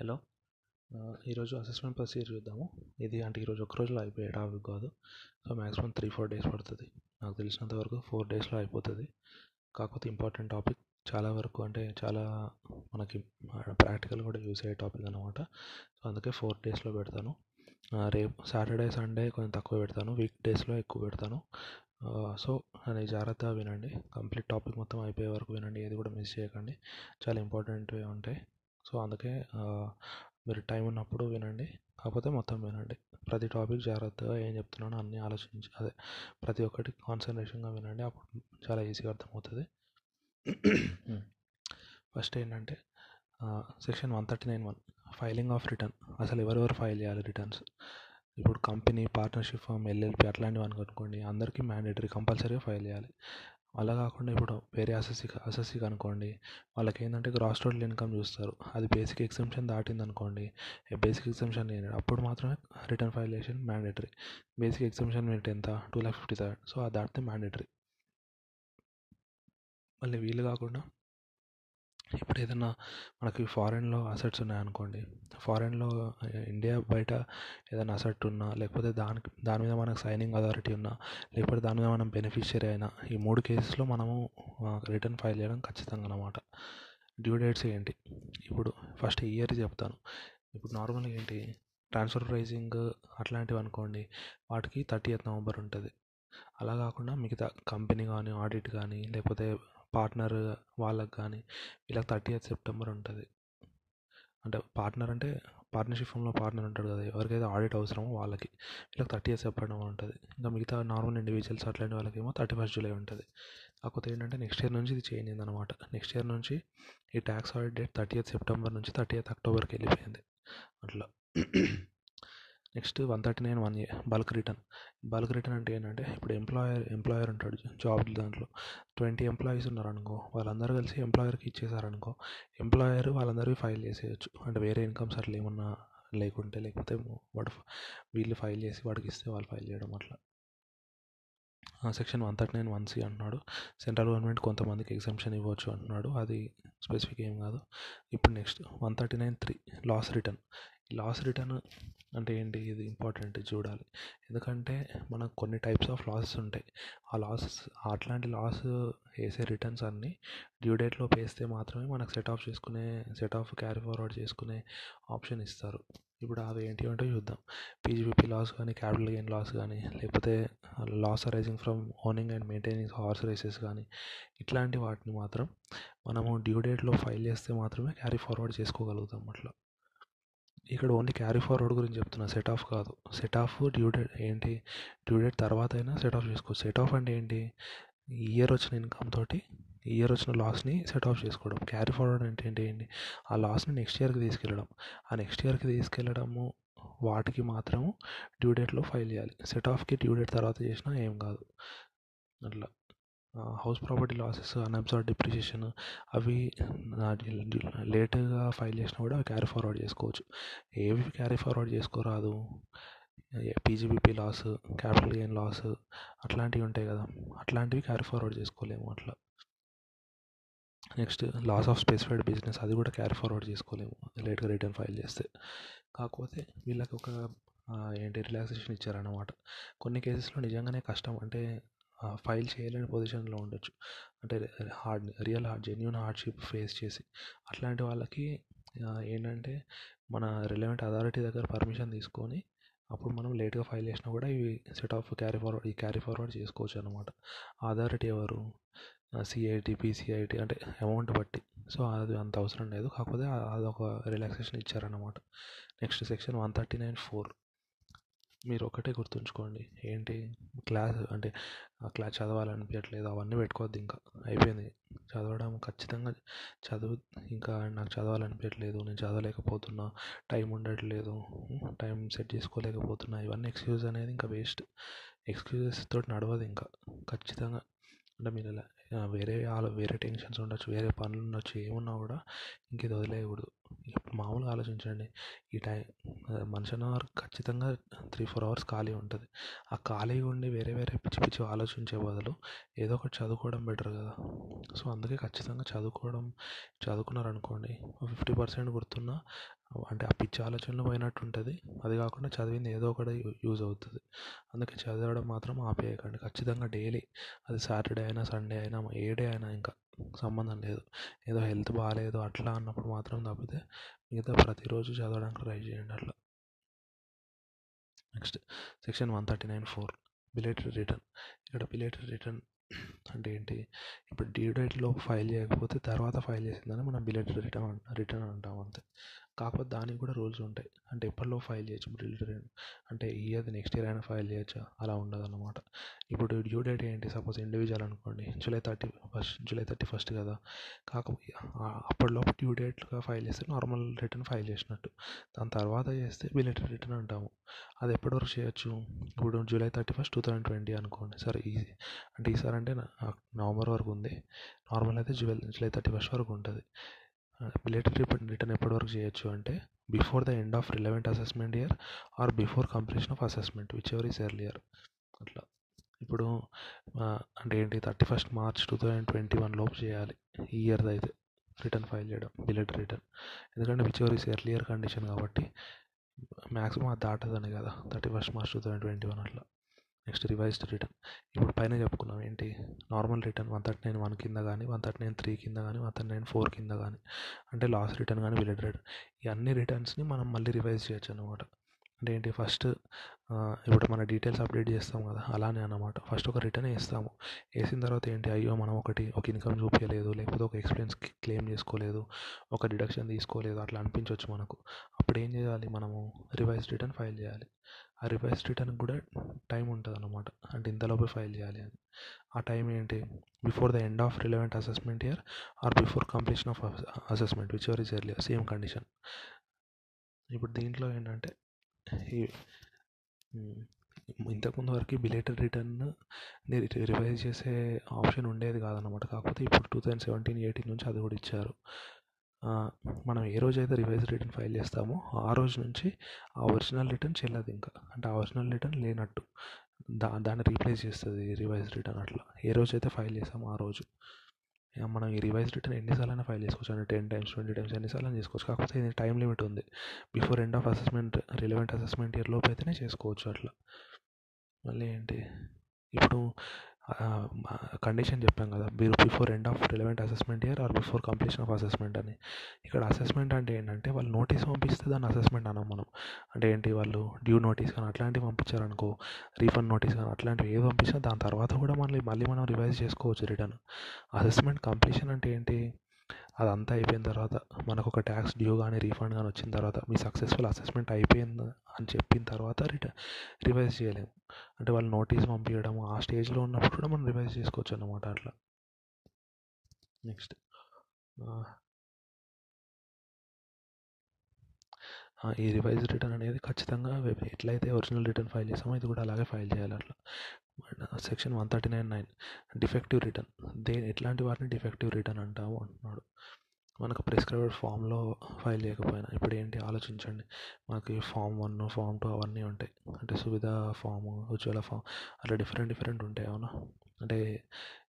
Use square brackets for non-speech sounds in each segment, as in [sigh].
Hello. ఈరోజు assessment procedure చూద్దాము. ఇది అంటే ఈరోజు ఒక రోజులో అయిపోయే టాపిక్ కాదు. So maximum three four days పడుతుంది. నాకు తెలిసినంత వరకు ఫోర్ డేస్లో అయిపోతుంది. కాకపోతే ఇంపార్టెంట్ టాపిక్ చాలా వరకు అంటే చాలా మనకి ప్రాక్టికల్ కూడా యూస్ అయ్యే టాపిక్ అనమాట సో అందుకే ఫోర్ డేస్లో పెడతాను. రేపు సాటర్డే సండే కొంచెం తక్కువ పెడతాను. వీక్ డేస్లో ఎక్కువ పెడతాను. సో అది జాగ్రత్తగా వినండి. కంప్లీట్ టాపిక్ మొత్తం అయిపోయే వరకు వినండి. ఏది కూడా మిస్ చేయకండి. చాలా ఇంపార్టెంట్వి ఉంటాయి సో అందుకే మీరు టైం ఉన్నప్పుడు వినండి. కాకపోతే మొత్తం వినండి. ప్రతి టాపిక్ జాగ్రత్తగా ఏం చెప్తున్నానో అన్నీ ఆలోచించి అదే ప్రతి ఒక్కటి కాన్సన్ట్రేషన్గా వినండి. అప్పుడు చాలా ఈజీగా అర్థమవుతుంది. ఫస్ట్ ఏంటంటే section one thirty nine one filing of return. అసలు ఎవరెవరు ఫైల్ చేయాలి రిటర్న్స్? ఇప్పుడు కంపెనీ పార్ట్నర్షిప్ ఫామ్ ఎల్ఎల్పి అట్లాంటివి అనుకోండి అందరికీ మ్యాండేటరీ కంపల్సరీగా ఫైల్ చేయాలి. అలా కాకుండా ఇప్పుడు వేరే అసెస్సి అసెస్సికి అనుకోండి వాళ్ళకి ఏంటంటే గ్రాస్ టోటల్ ఇన్కమ్ చూస్తారు. అది బేసిక్ ఎగ్జామ్షన్ దాటింది అనుకోండి బేసిక్ ఎగ్జామ్షన్ లేని అప్పుడు మాత్రమే రిటర్న్ ఫైల్ చేసిన మ్యాండేటరీ. బేసిక్ ఎగ్జామ్షన్ రేట్ ఎంత? Two lakh fifty thousand. So అది దాటితే మ్యాండేటరీ. మళ్ళీ వీలు కాకుండా ఇప్పుడు ఏదైనా మనకి ఫారెన్లో అసెట్స్ ఉన్నాయనుకోండి ఫారెన్లో ఇండియా బయట ఏదైనా అసెట్ ఉన్నా లేకపోతే దానికి దాని మీద మనకు సైనింగ్ అథారిటీ ఉన్నా లేకపోతే దాని మీద మనం బెనిఫిషియరీ అయినా ఈ మూడు కేసెస్లో మనము రిటర్న్ ఫైల్ చేయడం ఖచ్చితంగా అనమాట డ్యూ డేట్స్ ఏంటి? ఇప్పుడు ఫస్ట్ ఇయర్ చెప్తాను. ఇప్పుడు నార్మల్గా ఏంటి? ట్రాన్స్ఫర్ ప్రైజింగ్ అట్లాంటివి అనుకోండి వాటికి థర్టీ ఎయిత్ నవంబర్ ఉంటుంది. అలా కాకుండా మిగతా కంపెనీ కానీ ఆడిట్ కానీ లేకపోతే పార్ట్నర్ వాళ్ళకి కానీ వీళ్ళకి థర్టీ ఎయిత్ సెప్టెంబర్ ఉంటుంది. అంటే పార్ట్నర్ అంటే పార్ట్నర్షిప్ ఫామ్లో పార్ట్నర్ ఉంటాడు కదా ఎవరికైతే ఆడిట్ అవసరమో వాళ్ళకి. వీళ్ళకి థర్టీ ఇయర్స్ సెప్టెంబర్ ఉంటుంది. ఇంకా మిగతా నార్మల్ ఇండివిజువల్స్ అట్లాంటి వాళ్ళకి ఏమో థర్టీ ఫస్ట్ జూలై ఉంటుంది. కాకపోతే ఏంటంటే నెక్స్ట్ ఇయర్ నుంచి ఇది చేంజ్ అయిందనమాట. నెక్స్ట్ ఇయర్ నుంచి ఈ tax audit date thirty eighth September నుంచి థర్టీ ఎయిత్ అక్టోబర్కి వెళ్ళిపోయింది. అట్లా. Next one thirty nine one bulk return. Bulk return అంటే ఏంటంటే ఇప్పుడు ఎంప్లాయర్ ఎంప్లాయర్ ఉంటాడు జాబ్ దాంట్లో. ట్వంటీ ఎంప్లాయీస్ ఉన్నారనుకో వాళ్ళందరూ కలిసి ఎంప్లాయర్కి ఇచ్చేసారనుకో ఎంప్లాయర్ వాళ్ళందరికీ ఫైల్ చేసేయచ్చు. అంటే వేరే ఇన్కమ్స్ అట్లా ఏమన్నా లేకుంటే లేకపోతే వాడు వీళ్ళు ఫైల్ చేసి వాడికి ఇస్తే వాళ్ళు ఫైల్ చేయడం అట్లా. Section one thirty nine one C అంటున్నాడు. సెంట్రల్ గవర్నమెంట్ కొంతమందికి ఎగ్జామ్షన్ ఇవ్వచ్చు అంటున్నాడు. అది స్పెసిఫిక్ ఏం కాదు. ఇప్పుడు next one thirty nine three loss return. Loss return అంటే ఏంటి? ఇది ఇంపార్టెంట్ చూడాలి. ఎందుకంటే మనకు కొన్ని టైప్స్ ఆఫ్ లాసెస్ ఉంటాయి. ఆ లాసెస్ అట్లాంటి లాస్ వేసే రిటర్న్స్ అన్నీ డ్యూ డేట్లో వేస్తే మాత్రమే మనకు సెట్ ఆఫ్ చేసుకునే సెట్ ఆఫ్ క్యారీ ఫార్వర్డ్ చేసుకునే ఆప్షన్ ఇస్తారు. ఇప్పుడు అవి ఏంటి అంటే చూద్దాం. పీజీపీపీ లాస్ కానీ క్యాపిటల్ గెయిన్ లాస్ కానీ లేకపోతే loss arising from owning and maintaining horse races కానీ ఇట్లాంటి వాటిని మాత్రం మనము డ్యూ డేట్లో ఫైల్ చేస్తే మాత్రమే క్యారీ ఫార్వర్డ్ చేసుకోగలుగుతాం అట్లా. ఇక్కడ ఓన్లీ క్యారీ ఫార్వర్డ్ గురించి చెప్తున్నా. సెట్ ఆఫ్ కాదు. సెట్ ఆఫ్ డ్యూ డేట్ ఏంటి? డ్యూ డేట్ తర్వాత అయినా సెట్ ఆఫ్ చేసుకోవచ్చు సెట్ ఆఫ్ అంటే ఏంటి? ఇయర్ వచ్చిన ఇన్కమ్ తోటి ఇయర్ వచ్చిన లాస్ని సెట్ ఆఫ్ చేసుకోవడం. క్యారీ ఫార్వర్డ్ అంటే ఏంటి? ఏంటి? ఆ లాస్ని నెక్స్ట్ ఇయర్కి తీసుకెళ్ళడం. ఆ నెక్స్ట్ ఇయర్కి తీసుకెళ్ళడము వాటికి మాత్రము డ్యూ డేట్లో ఫైల్ చేయాలి. సెట్ ఆఫ్కి డ్యూ డేట్ తర్వాత చేసినా ఏం కాదు. అట్లా. House property losses unabsorbed depreciation అవి లేట్గా ఫైల్ చేసినా కూడా అవి క్యారీ ఫార్వర్డ్ చేసుకోవచ్చు. ఏవి carry forward చేసుకోరాదు. PGBP loss capital gain loss అట్లాంటివి ఉంటాయి కదా. అట్లాంటివి క్యారీ ఫార్వర్డ్ చేసుకోలేము అట్లా. Next loss of specified business అది కూడా క్యారీ ఫార్వర్డ్ చేసుకోలేము. లేట్గా రిటర్న్ ఫైల్ చేస్తే. కాకపోతే వీళ్ళకి ఒక ఏంటి రిలాక్సేషన్ ఇచ్చారన్నమాట. కొన్ని కేసెస్లో నిజంగానే కష్టం. అంటే ఫైల్ చేయలేని పొజిషన్లో ఉండొచ్చు. అంటే hard real hard genuine hardship face చేసి. అట్లాంటి వాళ్ళకి ఏంటంటే మన రిలవెంట్ అథారిటీ దగ్గర పర్మిషన్ తీసుకొని అప్పుడు మనం లేట్గా ఫైల్ చేసినా కూడా ఇవి సెట్ ఆఫ్ క్యారీ ఫార్వర్డ్ ఈ క్యారీ ఫార్వర్డ్ చేసుకోవచ్చు అనమాట అథారిటీ ఎవరు? సిఐటి పీసీఐటి అంటే అమౌంట్ బట్టి. సో అది అంత అవసరం లేదు. కాకపోతే అదొక relaxation ఇచ్చారన్నమాట. Next section one thirty nine four. మీరు ఒకటే గుర్తుంచుకోండి. ఏంటి? క్లాస్ అంటే ఆ క్లాస్ చదవాలనిపించట్లేదు అవన్నీ పెట్టుకోవద్దు ఇంకా. అయిపోయింది. చదవడం ఖచ్చితంగా చదువు ఇంకా నాకు చదవాలనిపించట్లేదు నేను చదవలేకపోతున్నా. టైం ఉండట్లేదు. టైం సెట్ చేసుకోలేకపోతున్నా. ఇవన్నీ ఎక్స్క్యూజ్ అనేది ఇంకా వేస్ట్. ఎక్స్క్యూజెస్ తోటి నడవదు ఇంకా. ఖచ్చితంగా. అంటే మీరు ఇలా వేరే వేరే టెన్షన్స్ ఉండొచ్చు వేరే పనులు ఉండొచ్చు ఏమున్నా కూడా ఇంక ఇది వదిలేయకూడదు. ఇప్పుడు మామూలుగా ఆలోచించండి. ఈ టైం మనిషి అన్నవారు ఖచ్చితంగా త్రీ ఫోర్ అవర్స్ ఖాళీ ఉంటుంది. ఆ ఖాళీగా ఉండి వేరే వేరే పిచ్చి పిచ్చి ఆలోచించే బదులు ఏదో ఒకటి చదువుకోవడం బెటర్ కదా. సో అందుకే ఖచ్చితంగా చదువుకోవడం చదువుకున్నారనుకోండి ఫిఫ్టీ పర్సెంట్ గుర్తున్నా అంటే ఆ పిచ్చి ఆలోచనలు పోయినట్టు ఉంటుంది. అది కాకుండా చదివింది ఏదో ఒకటి యూజ్ అవుతుంది. అందుకే చదవడం మాత్రం ఆపేయకండి. ఖచ్చితంగా డైలీ అది సాటర్డే అయినా సండే అయినా ఏ డే అయినా ఇంకా సంబంధం లేదు. ఏదో హెల్త్ బాగాలేదు అట్లా అన్నప్పుడు మాత్రం తప్పితే మిగతా ప్రతిరోజు చదవడానికి ట్రై చేయండి అట్లా. Next section one thirty nine four. Belated return. ఇక్కడ బిలేటరీ రిటర్న్ అంటే ఏంటి? ఇప్పుడు డ్యూ డేట్లో ఫైల్ చేయకపోతే తర్వాత ఫైల్ చేసిందని మనం బిలేటరీ రిటర్న్ రిటర్న్ అంటాం అంతే. కాకపోతే దానికి కూడా రూల్స్ ఉంటాయి. అంటే ఎప్పటిలో ఫైల్ చేయొచ్చు? బిలేటెడ్ రిటర్న్ అంటే ఈ అది నెక్స్ట్ ఇయర్ అయినా ఫైల్ చేయొచ్చు? అలా ఉండదు అనమాట ఇప్పుడు డ్యూ డేట్ ఏంటి? సపోజ్ ఇండివిజువల్ అనుకోండి. July thirty first July thirty first కదా? కాకపోతే అప్పటిలోపు డ్యూ డేట్గా ఫైల్ చేస్తే నార్మల్ రిటర్న్ ఫైల్ చేసినట్టు. దాని తర్వాత చేస్తే బిలేటెడ్ రిటర్న్ అంటాము. అది ఎప్పటి వరకు చేయొచ్చు? ఇప్పుడు July thirty first two thousand twenty అనుకోండి. సరే ఈజీ. అంటే ఈసారి అంటే నవంబర్ వరకు ఉంది. నార్మల్ అయితే జూలై జూలై థర్టీ ఫస్ట్ వరకు ఉంటుంది. బిలేటెడ్ రిటర్న్ ఎప్పటి వరకు చేయొచ్చు అంటే before the end of relevant assessment year or before completion of assessment whichever is earlier అట్లా. ఇప్పుడు అంటే ఏంటి thirty first March two thousand twenty one లోపు చేయాలి. ఈ ఇయర్ది అయితే రిటర్న్ ఫైల్ చేయడం బిలెట్ రిటర్న్. ఎందుకంటే whichever is earlier condition కాబట్టి మ్యాక్సిమం అది దాటదని కదా thirty first March two thousand twenty one అట్లా. Next revised return. ఇప్పుడు పైన చెప్పుకున్నాం ఏంటి? Normal return one thirty nine one కింద కానీ వన్ థర్టీ నైన్ త్రీ కింద కానీ వన్ థర్టీ నైన్ ఫోర్ కింద కానీ అంటే లాస్ట్ రిటర్న్ కానీ బిలెట్ రిటర్న్. ఈ అన్ని రిటర్న్స్ని మనం మళ్ళీ రివైజ్ చేయొచ్చు అనమాట అంటే ఏంటి? ఫస్ట్ ఇప్పుడు మన డీటెయిల్స్ అప్డేట్ చేస్తాం కదా అలానే అనమాట ఫస్ట్ ఒక రిటర్న్ వేస్తాము వేసిన తర్వాత ఏంటి? అయ్యో మనం ఒకటి ఒక ఇన్కమ్ చూపించలేదు లేకపోతే ఒక ఎక్స్పెన్స్ క్లెయిమ్ చేసుకోలేదు ఒక డిడక్షన్ తీసుకోలేదు అట్లా అనిపించవచ్చు మనకు. అప్పుడు ఏం చేయాలి? మనము రివైజ్ రిటర్న్ ఫైల్ చేయాలి. ఆ రివైజ్ రిటర్న్ కూడా టైం ఉంటుంది అన్నమాట అంటే ఇంతలోపే ఫైల్ చేయాలి అని. ఆ టైం ఏంటి? Before the end of relevant assessment year or before completion of assessment whichever is earlier same condition. ఇప్పుడు దీంట్లో ఏంటంటే ఈ ఇంతకుముందు వరకు బిలేటెడ్ రిటర్న్ రివైజ్ చేసే ఆప్షన్ ఉండేది కాదనమాట కాకపోతే ఇప్పుడు టూ థౌజండ్ సెవెంటీన్ ఎయిటీన్ నుంచి అది కూడా ఇచ్చారు. మనం ఏ రోజు అయితే రివైజ్ రిటర్న్ ఫైల్ చేస్తామో ఆ రోజు నుంచి ఆ ఒరిజినల్ రిటర్న్ చెల్లదు ఇంకా. అంటే ఆ ఒరిజినల్ రిటర్న్ లేనట్టు. దా దాన్ని రీప్లేస్ చేస్తుంది రివైజ్ రిటర్న్ అట్లా. ఏ రోజు అయితే ఫైల్ చేస్తామో ఆ రోజు. మనం ఈ రివైజ్ రిటర్న్ ఎన్నిసార్లైనా ఫైల్ చేసుకోవచ్చు. అంటే టెన్ టైమ్స్ ట్వంటీ టైమ్స్ ఎన్నిసార్లు చేసుకోవచ్చు. కాకపోతే ఇది టైం లిమిట్ ఉంది. Before end of assessment relevant assessment year లోపు అయితేనే చేసుకోవచ్చు అట్లా. మళ్ళీ ఏంటి? ఇప్పుడు కండిషన్ చెప్పాం కదా మీరు before end of relevant assessment year or before completion of assessment అని. ఇక్కడ అసెస్మెంట్ అంటే ఏంటంటే వాళ్ళు నోటీస్ పంపిస్తే దాన్ని అసెస్మెంట్ అనం మనం. అంటే ఏంటి వాళ్ళు డ్యూ నోటీస్ కానీ అట్లాంటివి పంపించారనుకో రీఫండ్ నోటీస్ కానీ అట్లాంటివి ఏది పంపించినా దాని తర్వాత కూడా మళ్ళీ మళ్ళీ మనం రివైజ్ చేసుకోవచ్చు రిటర్న్. అసెస్మెంట్ కంప్లీషన్ అంటే ఏంటి? అదంతా అయిపోయిన తర్వాత మనకు ఒక ట్యాక్స్ డ్యూ కానీ రీఫండ్ కానీ వచ్చిన తర్వాత మీ సక్సెస్ఫుల్ అసెస్మెంట్ అయిపోయింది అని చెప్పిన తర్వాత రిటర్న్ రివైజ్ చేయలేము. అంటే వాళ్ళు నోటీస్ పంపించడం ఆ స్టేజ్లో ఉన్నప్పుడు కూడా మనం రివైజ్ చేసుకోవచ్చు అన్నమాట అట్లా. నెక్స్ట్ ఈ రివైజ్ రిటర్న్ అనేది ఖచ్చితంగా ఎట్లయితే ఒరిజినల్ రిటర్న్ ఫైల్ చేసామో ఇది కూడా అలాగే ఫైల్ చేయాలి అట్లా. Section one thirty nine nine defective return. They ఎట్లాంటి వాటిని డిఫెక్టివ్ రిటర్న్ అంటాము అంటున్నాడు. మనకు ప్రిస్క్రైబ్డ్ ఫామ్లో ఫైల్ చేయకపోయినా ఇప్పుడు ఏంటి? ఆలోచించండి. మనకి ఫామ్ వన్ ఫామ్ టూ అవన్నీ ఉంటాయి. అంటే సువిధ ఫామ్ ఉజ్వల ఫామ్ అట్లా డిఫరెంట్ డిఫరెంట్ ఉంటాయి అవునా? అంటే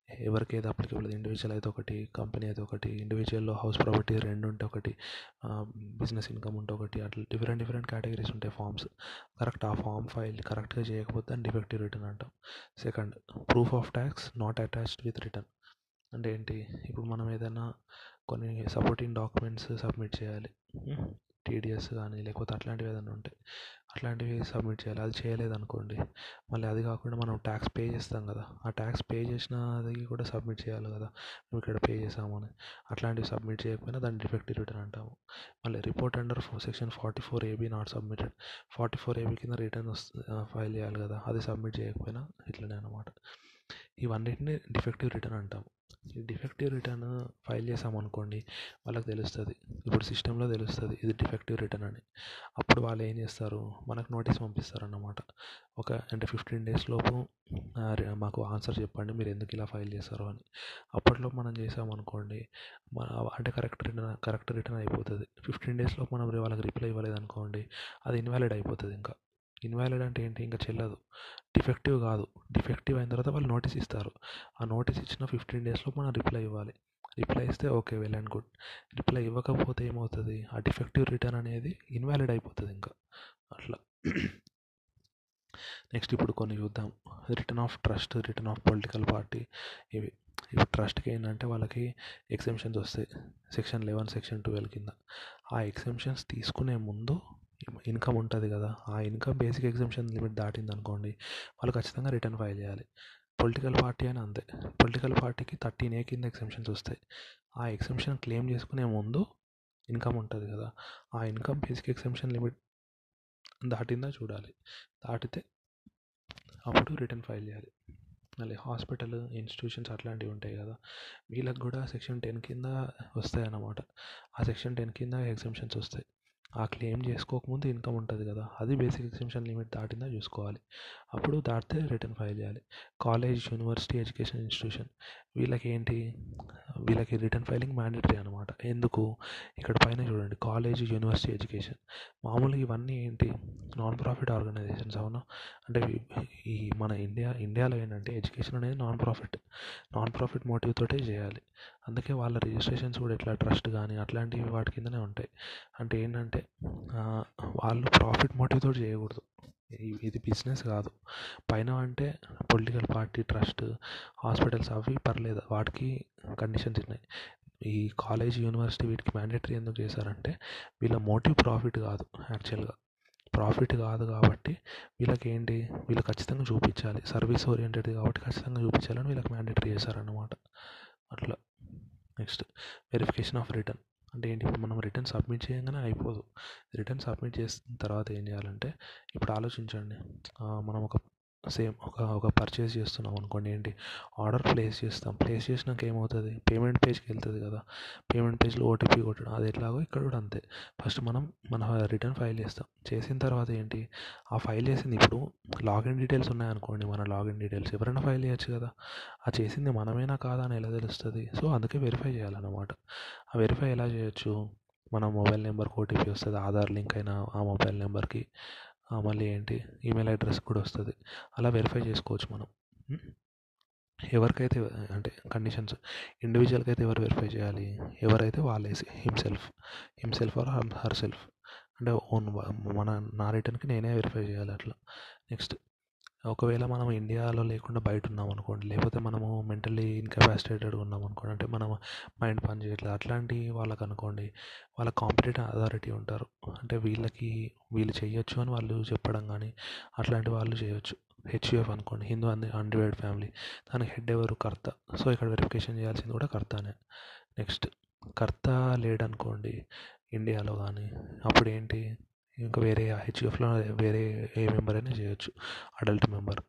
ఎవరికి ఏది అప్లికబుల్ ఇండివిజువల్ అయితే ఒకటి కంపెనీ అయితే ఒకటి ఇండివిజువల్లో హౌస్ ప్రాపర్టీ రెండు ఉంటే ఒకటి బిజినెస్ ఇన్కమ్ ఉంటే ఒకటి అట్లా డిఫరెంట్ డిఫరెంట్ కేటగిరీస్ ఉంటాయి ఫామ్స్ కరెక్ట్ ఆ ఫామ్ ఫైల్ కరెక్ట్గా చేయకపోతే దాన్ని డిఫెక్టివ్ రిటర్న్ అంటాం. Second proof of tax not attached with return అంటే ఏంటి? ఇప్పుడు మనం ఏదైనా కొన్ని సపోర్టింగ్ డాక్యుమెంట్స్ సబ్మిట్ చేయాలి. టీడీఎస్ కానీ లేకపోతే అట్లాంటివి ఏదైనా ఉంటాయి అట్లాంటివి సబ్మిట్ చేయాలి. అది చేయలేదనుకోండి. మళ్ళీ అది కాకుండా మనం ట్యాక్స్ పే చేస్తాం కదా. ఆ ట్యాక్స్ పే చేసినది కూడా సబ్మిట్ చేయాలి కదా. మేము ఇక్కడ పే చేసామని అట్లాంటివి సబ్మిట్ చేయకపోయినా దాన్ని డిఫెక్టివ్ రిటర్న్ అంటాము. మళ్ళీ report under section forty four AB not submitted forty four AB కింద రిటర్న్ ఫైల్ చేయాలి కదా. అది సబ్మిట్ చేయకపోయినా ఇట్లనే అనమాట ఇవన్నిటిని డిఫెక్టివ్ రిటర్న్ అంటాము. డిఫెక్టివ్ రిటర్న్ ఫైల్ చేసామనుకోండి వాళ్ళకి తెలుస్తుంది. ఇప్పుడు సిస్టంలో తెలుస్తుంది ఇది డిఫెక్టివ్ రిటర్న్ అని. అప్పుడు వాళ్ళు ఏం చేస్తారు? మనకు నోటీస్ పంపిస్తారు అన్నమాట ఒక అంటే ఫిఫ్టీన్ డేస్ లోపు మాకు ఆన్సర్ చెప్పండి మీరు ఎందుకు ఇలా ఫైల్ చేస్తారు అని. అప్పట్లో మనం చేసామనుకోండి మన అంటే కరెక్ట్ రిటర్న్ కరెక్ట్ రిటర్న్ అయిపోతుంది. ఫిఫ్టీన్ డేస్లో మనం వాళ్ళకి రిప్లై ఇవ్వలేదు అనుకోండి అది ఇన్వాలిడ్ అయిపోతుంది ఇంకా. ఇన్వాలిడ్ అంటే ఏంటి ఇంకా చెల్లదు. డిఫెక్టివ్ కాదు. డిఫెక్టివ్ అయిన తర్వాత వాళ్ళు నోటీస్ ఇస్తారు. ఆ నోటీస్ ఇచ్చిన ఫిఫ్టీన్ డేస్లో మనం రిప్లై ఇవ్వాలి. రిప్లై ఇస్తే okay well and good. Reply ఇవ్వకపోతే ఏమవుతుంది? ఆ డిఫెక్టివ్ రిటర్న్ అనేది ఇన్వాలిడ్ అయిపోతుంది ఇంకా. అట్లా. నెక్స్ట్ ఇప్పుడు కొన్ని చూద్దాం. Return of trust return of political party ఇవి. ఇప్పుడు ట్రస్ట్కి ఏంటంటే వాళ్ళకి ఎగ్జామ్షన్స్ వస్తాయి. సెక్షన్ లెవెన్ సెక్షన్ ట్వెల్వ్ కింద. ఆ ఎగ్జామ్షన్స్ తీసుకునే ముందు ఇన్కమ్ ఉంటుంది కదా ఆ ఇన్కమ్ బేసిక్ ఎగ్జామ్షన్ లిమిట్ దాటింది అనుకోండి వాళ్ళు ఖచ్చితంగా రిటర్న్ ఫైల్ చేయాలి. పొలిటికల్ పార్టీ అని అంతే. పొలిటికల్ పార్టీకి థర్టీన్ ఏ కింద ఎగ్జామ్షన్స్ వస్తాయి. ఆ ఎగ్జామ్షన్ క్లెయిమ్ చేసుకునే ముందు ఇన్కమ్ ఉంటుంది కదా ఆ ఇన్కమ్ బేసిక్ ఎగ్జామ్షన్ లిమిట్ దాటిందా చూడాలి. దాటితే అప్పుడు రిటర్న్ ఫైల్ చేయాలి. మళ్ళీ హాస్పిటల్ ఇన్స్టిట్యూషన్స్ అట్లాంటివి ఉంటాయి కదా వీళ్ళకి కూడా సెక్షన్ టెన్ కింద వస్తాయి అన్నమాట ఆ సెక్షన్ టెన్ కింద ఎగ్జామ్షన్స్ వస్తాయి. ఆ క్లెయిమ్ చేసుకోకముందు ఇన్కమ్ ఉంటుంది కదా అది బేసిక్ ఎగ్జామ్షన్ లిమిట్ దాటిందా చూసుకోవాలి. అప్పుడు దాటితే రిటర్న్ ఫైల్ చేయాలి. కాలేజ్ యూనివర్సిటీ ఎడ్యుకేషన్ ఇన్స్టిట్యూషన్ వీళ్ళకి ఏంటి వీళ్ళకి రిటర్న్ ఫైలింగ్ మ్యాండేటరీ అనమాట ఎందుకు? ఇక్కడ పైన చూడండి కాలేజ్ యూనివర్సిటీ ఎడ్యుకేషన్ మామూలుగా ఇవన్నీ ఏంటి? నాన్ ప్రాఫిట్ ఆర్గనైజేషన్స్ అవునా? అంటే ఈ మన ఇండియా ఇండియాలో ఏంటంటే ఎడ్యుకేషన్ అనేది non profit non profit motive తోటే చేయాలి. అందుకే వాళ్ళ రిజిస్ట్రేషన్స్ కూడా ఇట్లా ట్రస్ట్ కానీ అట్లాంటివి వాటి కిందనే ఉంటాయి. అంటే ఏంటంటే వాళ్ళు ప్రాఫిట్ మోటివ్ తోటి చేయకూడదు. ఇది బిజినెస్ కాదు. పైన అంటే పొలిటికల్ పార్టీ ట్రస్ట్ హాస్పిటల్స్ అవి పర్లేదు. వాటికి కండిషన్స్ ఉన్నాయి. ఈ కాలేజ్ యూనివర్సిటీ వీటికి మ్యాండేటరీ ఎందుకు చేశారంటే వీళ్ళ మోటివ్ ప్రాఫిట్ కాదు యాక్చువల్గా. ప్రాఫిట్ కాదు కాబట్టి వీళ్ళకి ఏంటి వీళ్ళు ఖచ్చితంగా చూపించాలి. సర్వీస్ ఓరియంటెడ్ కాబట్టి ఖచ్చితంగా చూపించాలని వీళ్ళకి మ్యాండేటరీ చేశారన్నమాట. అట్లా. Next verification of return. అంటే ఏంటి? ఇప్పుడు మనం రిటర్న్ సబ్మిట్ చేయగానే అయిపోదు. రిటర్న్ సబ్మిట్ చేసిన తర్వాత ఏం చేయాలంటే ఇప్పుడు ఆలోచించండి. మనం ఒక సేమ్ ఒక ఒక పర్చేస్ చేస్తున్నాం అనుకోండి. ఏంటి? ఆర్డర్ ప్లేస్ చేస్తాం. ప్లేస్ చేసినాక ఏమవుతుంది? పేమెంట్ పేజ్కి వెళ్తుంది కదా. పేమెంట్ పేజ్లో ఓటీపీ కొట్టడం. అది ఎట్లాగో ఇక్కడ కూడా అంతే. ఫస్ట్ మనం మన రిటర్న్ ఫైల్ చేస్తాం. చేసిన తర్వాత ఏంటి? ఆ ఫైల్ చేసింది ఇప్పుడు లాగిన్ డీటెయిల్స్ ఉన్నాయనుకోండి. మన లాగిన్ డీటెయిల్స్ ఎవరైనా ఫైల్ చేయొచ్చు కదా. ఆ చేసింది మనమేనా కాదా అని ఎలా తెలుస్తుంది? సో అందుకే వెరిఫై చేయాలన్నమాట. ఆ వెరిఫై ఎలా చేయొచ్చు? మన మొబైల్ నెంబర్కి ఓటీపీ వస్తుంది. ఆధార్ లింక్ అయిన ఆ మొబైల్ నెంబర్కి మళ్ళీ ఏంటి? ఈమెయిల్ అడ్రస్ కూడా వస్తుంది. అలా వెరిఫై చేసుకోవచ్చు మనం. ఎవరికైతే అంటే కండిషన్స్ ఇండివిజువల్కి అయితే ఎవరు వెరిఫై చేయాలి? ఎవరైతే వాళ్ళే himself. Himself or herself అంటే ఓన్ మన నా రిటర్న్కి నేనే వెరిఫై చేయాలి అట్లా. నెక్స్ట్ ఒకవేళ మనం ఇండియాలో లేకుండా బయట ఉన్నాం అనుకోండి లేకపోతే మనము మెంటల్లీ ఇన్కెపాసిటేటెడ్ ఉన్నాం అనుకోండి అంటే మనం మైండ్ పని చేయట్లేదు అట్లాంటి వాళ్ళకి అనుకోండి వాళ్ళ కాంపిటేటివ్ అథారిటీ ఉంటారు. అంటే వీళ్ళకి వీళ్ళు చేయొచ్చు అని వాళ్ళు చెప్పడం కానీ అట్లాంటి వాళ్ళు చేయొచ్చు. హెచ్యుఎఫ్ అనుకోండి హిందూ అన్ అన్డివైడ్ ఫ్యామిలీ దానికి హెడ్ ఎవరు? కర్త. సో ఇక్కడ వెరిఫికేషన్ చేయాల్సింది కూడా కర్తానే. నెక్స్ట్ కర్త లేడనుకోండి ఇండియాలో కానీ అప్పుడు ఏంటి? ఇంకా వేరే హెచ్యుఎఫ్లో వేరే ఏ మెంబర్ అయినా చేయొచ్చు adult member.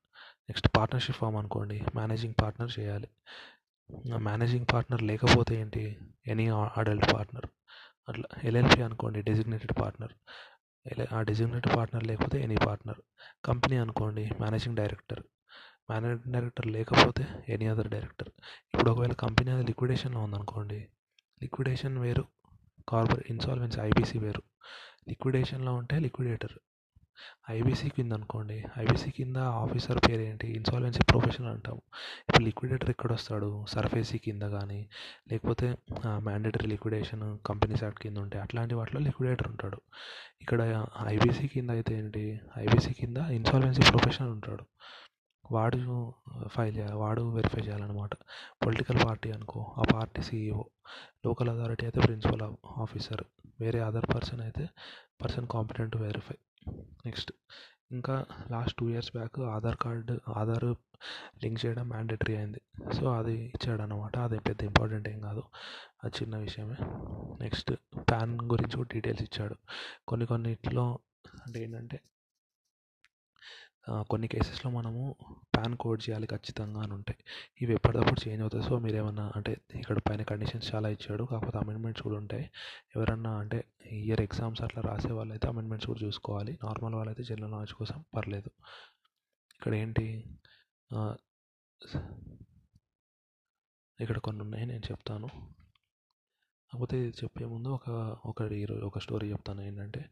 Next partnership firm అనుకోండి మేనేజింగ్ పార్ట్నర్ చేయాలి. మేనేజింగ్ పార్ట్నర్ లేకపోతే ఏంటి? Any adult partner. అట్లా ఎల్ఎల్పి అనుకోండి డెసిగ్నేటెడ్ పార్ట్నర్. ఆ డెసిగ్నేటెడ్ పార్ట్నర్ లేకపోతే ఎనీ పార్ట్నర్. కంపెనీ అనుకోండి మేనేజింగ్ డైరెక్టర్. మేనేజింగ్ డైరెక్టర్ లేకపోతే ఎనీ అదర్ డైరెక్టర్. ఇప్పుడు ఒకవేళ కంపెనీ అది లిక్విడేషన్లో ఉందనుకోండి లిక్విడేషన్ వేరు కార్పొరేట్ ఇన్సాల్వెన్సీ ఐబీసీ వేరు. లిక్విడేషన్లో ఉంటే లిక్విడేటర్. ఐబీసీ కింద అనుకోండి ఐబీసీ కింద ఆఫీసర్ పేరు ఏంటి ఇన్సాల్వెన్సీ ప్రొఫెషనల్ అంటాము. ఇప్పుడు లిక్విడేటర్ ఎక్కడ వస్తాడు సర్ఫేసీ కింద కానీ లేకపోతే మ్యాండేటరీ లిక్విడేషన్ కంపెనీస్ యాక్ట్ కింద ఉంటాయి అట్లాంటి వాటిలో లిక్విడేటర్ ఉంటాడు. ఇక్కడ ఐబీసీ కింద అయితే ఏంటి? ఐబీసీ కింద ఇన్సాల్వెన్సీ ప్రొఫెషనల్ ఉంటాడు. వాడు ఫైల్ చేయాలి వాడు వెరిఫై చేయాలన్నమాట. పొలిటికల్ పార్టీ అనుకో ఆ పార్టీ సీఈఓ లోకల్ అథారిటీ అయితే ప్రిన్సిపల్ ఆఫీసర్ వేరే అదర్ పర్సన్ అయితే person competent to verify. Next ఇంకా last two years back Aadhaar card Aadhaar link చేయడం మ్యాండేటరీ అయింది. సో అది ఇచ్చాడు అనమాట అది పెద్ద ఇంపార్టెంట్ ఏం కాదు అది చిన్న విషయమే. నెక్స్ట్ ప్యాన్ గురించి కూడా డీటెయిల్స్ ఇచ్చాడు. కొన్ని కొన్నిట్లో అంటే ఏంటంటే కొన్ని కేసెస్లో మనము పాన్ కోడ్ చేయాలి ఖచ్చితంగా అని ఉంటాయి. ఇవి ఎప్పటికప్పుడు చేంజ్ అవుతాయి. సో మీరు ఏమన్నా అంటే ఇక్కడ పైన కండిషన్స్ చాలా ఇచ్చాడు. కాకపోతే అమెండ్మెంట్స్ కూడా ఉంటాయి. ఎవరన్నా అంటే ఇయర్ ఎగ్జామ్స్ అట్లా రాసే వాళ్ళైతే అమెండ్మెంట్స్ కూడా చూసుకోవాలి. నార్మల్ వాళ్ళైతే జనరల్ నాలెడ్జ్ కోసం పర్లేదు. ఇక్కడ ఏంటి? ఇక్కడ కొన్ని ఉన్నాయి. నేను చెప్తాను. కాకపోతే చెప్పే ముందు ఒక ఒకటి ఒక స్టోరీ చెప్తాను. ఏంటంటే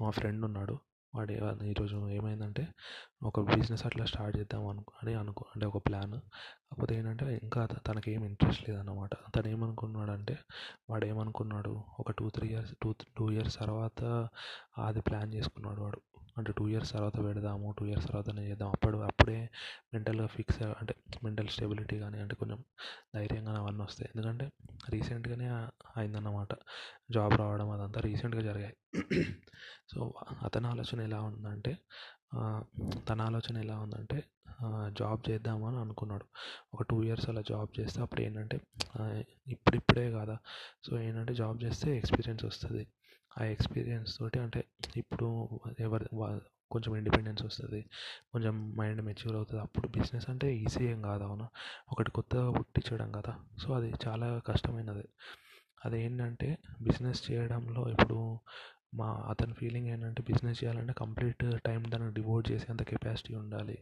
మా ఫ్రెండ్ ఉన్నాడు. వాడు ఈరోజు ఏమైందంటే ఒక బిజినెస్ అట్లా స్టార్ట్ చేద్దాం అనుకో అని అనుకో అంటే ఒక ప్లాన్. కాకపోతే ఏంటంటే ఇంకా తనకి ఏం ఇంట్రెస్ట్ లేదన్నమాట. తను ఏమనుకున్నాడంటే వాడు ఏమనుకున్నాడు? ఒక two three years two two years తర్వాత అది ప్లాన్ చేసుకున్నాడు వాడు. అంటే టూ ఇయర్స్ తర్వాత పెడదాము టూ ఇయర్స్ తర్వాతనే చేద్దాం. అప్పుడు అప్పుడే మెంటల్గా ఫిక్స్ అంటే మెంటల్ స్టెబిలిటీ కానీ అంటే కొంచెం ధైర్యంగా అవన్నీ వస్తాయి. ఎందుకంటే రీసెంట్గానే అయిందన్నమాట. జాబ్ రావడం అదంతా రీసెంట్గా జరిగాయి. [clears throat] సో అతని ఆలోచన ఎలా ఉందంటే తన ఆలోచన ఎలా ఉందంటే జాబ్ చేద్దామని అనుకున్నాడు. ఒక టూ ఇయర్స్ అలా జాబ్ చేస్తే అప్పుడు ఏంటంటే ఇప్పుడిప్పుడే కదా. సో ఏంటంటే జాబ్ చేస్తే ఎక్స్పీరియన్స్ వస్తుంది. ఆ ఎక్స్పీరియన్స్ తోటి అంటే ఇప్పుడు ఎవరి కొంచెం ఇండిపెండెన్స్ వస్తుంది కొంచెం మైండ్ మెచ్యూర్ అవుతుంది అప్పుడు బిజినెస్ అంటే ఈజీ ఏం కాదు అవునా? ఒకటి కొత్తగా పుట్టించడం కదా సో అది చాలా కష్టమైనది. అదేంటంటే బిజినెస్ చేయడంలో ఇప్పుడు మా అతని ఫీలింగ్ ఏంటంటే బిజినెస్ చేయాలంటే కంప్లీట్ టైం దానికి డివోట్ చేసేంత కెపాసిటీ ఉండాలి.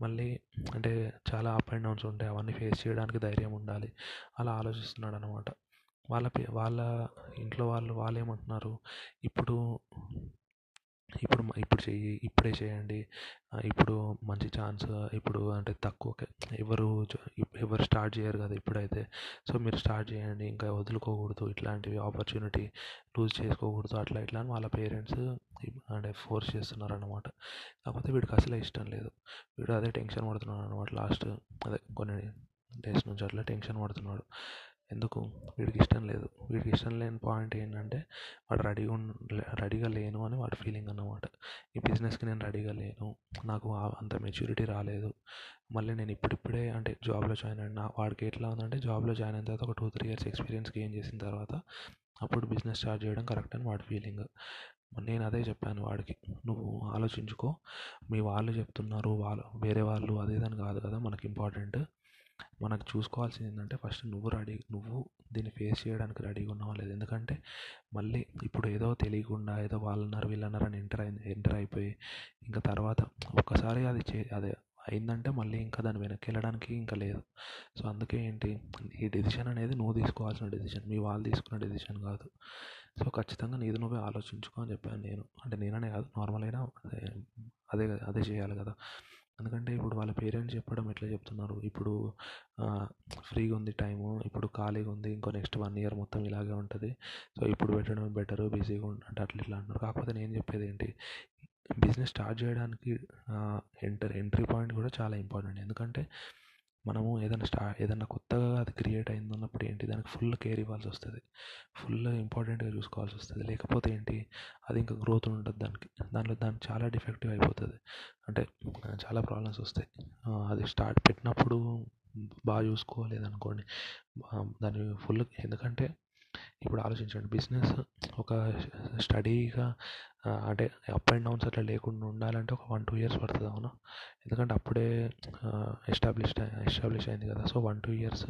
మళ్ళీ అంటే చాలా అప్ అండ్ డౌన్స్ ఉంటాయి అవన్నీ ఫేస్ చేయడానికి ధైర్యం ఉండాలి అలా ఆలోచిస్తున్నాడు అనమాట వాళ్ళ వాళ్ళ ఇంట్లో వాళ్ళు వాళ్ళు ఏమంటున్నారు ఇప్పుడు ఇప్పుడు ఇప్పుడు చెయ్యి ఇప్పుడే చేయండి. ఇప్పుడు మంచి ఛాన్స్ ఇప్పుడు అంటే తక్కువకే ఎవరు ఎవరు స్టార్ట్ చేయరు కదా ఇప్పుడైతే. సో మీరు స్టార్ట్ చేయండి ఇంకా వదులుకోకూడదు. ఇట్లాంటివి ఆపర్చునిటీ లూజ్ చేసుకోకూడదు. అట్లా ఇట్లా అని వాళ్ళ పేరెంట్స్ అంటే ఫోర్స్ చేస్తున్నారు అనమాట కాకపోతే వీడికి అసలే ఇష్టం లేదు. వీడు అదే టెన్షన్ పడుతున్నాడు అనమాట లాస్ట్ అదే కొన్ని డేస్ నుంచి అట్లా టెన్షన్ పడుతున్నాడు. ఎందుకు? వీడికి ఇష్టం లేదు. వీడికి ఇష్టం లేని పాయింట్ ఏంటంటే వాడు రెడీగా రెడీగా లేను అని వాడి ఫీలింగ్ అన్నమాట. ఈ బిజినెస్కి నేను రెడీగా లేను. నాకు అంత మెచ్యూరిటీ రాలేదు. మళ్ళీ నేను ఇప్పుడిప్పుడే అంటే జాబ్లో జాయిన్ అయిన వాడికి ఎట్లా ఉందంటే జాబ్లో జాయిన్ అయిన తర్వాత ఒక two three years experience gain చేసిన తర్వాత అప్పుడు బిజినెస్ స్టార్ట్ చేయడం కరెక్ట్ అని వాడి ఫీలింగ్ నేను అదే చెప్పాను వాడికి. నువ్వు ఆలోచించుకో. మీ వాళ్ళు చెప్తున్నారు వాళ్ళు వేరే వాళ్ళు అదేదని కాదు కదా మనకి ఇంపార్టెంట్ మనకు చూసుకోవాల్సింది ఏంటంటే ఫస్ట్ నువ్వు రెడీ నువ్వు దీన్ని ఫేస్ చేయడానికి రెడీగా ఉన్నావా లేదా? ఎందుకంటే మళ్ళీ ఇప్పుడు ఏదో తెలియకుండా ఏదో వాళ్ళు అన్నారు అని ఎంటర్ అయింది ఎంటర్ అయిపోయి ఇంకా తర్వాత ఒక్కసారి అది చే అది అయిందంటే మళ్ళీ ఇంకా దాని వెనక్కి వెళ్ళడానికి ఇంకా లేదు. సో అందుకే ఏంటి ఈ డెసిషన్ అనేది నువ్వు తీసుకోవాల్సిన డెసిషన్ మీ వాళ్ళు తీసుకున్న డెసిషన్ కాదు. సో ఖచ్చితంగా నీది నువ్వే ఆలోచించుకో అని చెప్పాను నేను. అంటే నేననే కాదు నార్మల్ అయినా అదే అదే చేయాలి కదా. ఎందుకంటే ఇప్పుడు వాళ్ళ పేరెంట్స్ చెప్పడం ఎట్లా చెప్తున్నారు? ఇప్పుడు ఫ్రీగా ఉంది టైము ఇప్పుడు ఖాళీగా ఉంది ఇంకో నెక్స్ట్ వన్ ఇయర్ మొత్తం ఇలాగే ఉంటుంది. సో ఇప్పుడు పెట్టడం బెటర్ బిజీగా ఉంటుంది అట్లా ఇట్లా అంటున్నారు. కాకపోతే నేను చెప్పేది ఏంటి? బిజినెస్ స్టార్ట్ చేయడానికి ఎంటర్ ఎంట్రీ పాయింట్ కూడా చాలా ఇంపార్టెంట్. ఎందుకంటే మనము ఏదైనా స్టా ఏదైనా కొత్తగా అది క్రియేట్ అయింది అన్నప్పుడు ఏంటి? దానికి ఫుల్ కేర్ ఇవ్వాల్సి వస్తుంది. ఫుల్ ఇంపార్టెంట్గా చూసుకోవాల్సి వస్తుంది. లేకపోతే ఏంటి? అది ఇంకా గ్రోత్ ఉండదు దానికి. దాంట్లో దానికి చాలా డిఫెక్టివ్ అయిపోతుంది. అంటే చాలా ప్రాబ్లమ్స్ వస్తాయి. అది స్టార్ట్ పెట్టినప్పుడు బాగా చూసుకోలేదనుకోండి దాన్ని ఫుల్ ఎందుకంటే ఇప్పుడు ఆలోచించండి. బిజినెస్ ఒక స్టడీగా అంటే అప్ అండ్ డౌన్స్ అట్లా లేకుండా ఉండాలంటే ఒక వన్ టూ ఇయర్స్ పడుతుంది అవునా? ఎందుకంటే అప్పుడే ఎస్టాబ్లిష్డ్ ఎస్టాబ్లిష్ అయింది కదా. సో వన్ టూ ఇయర్స్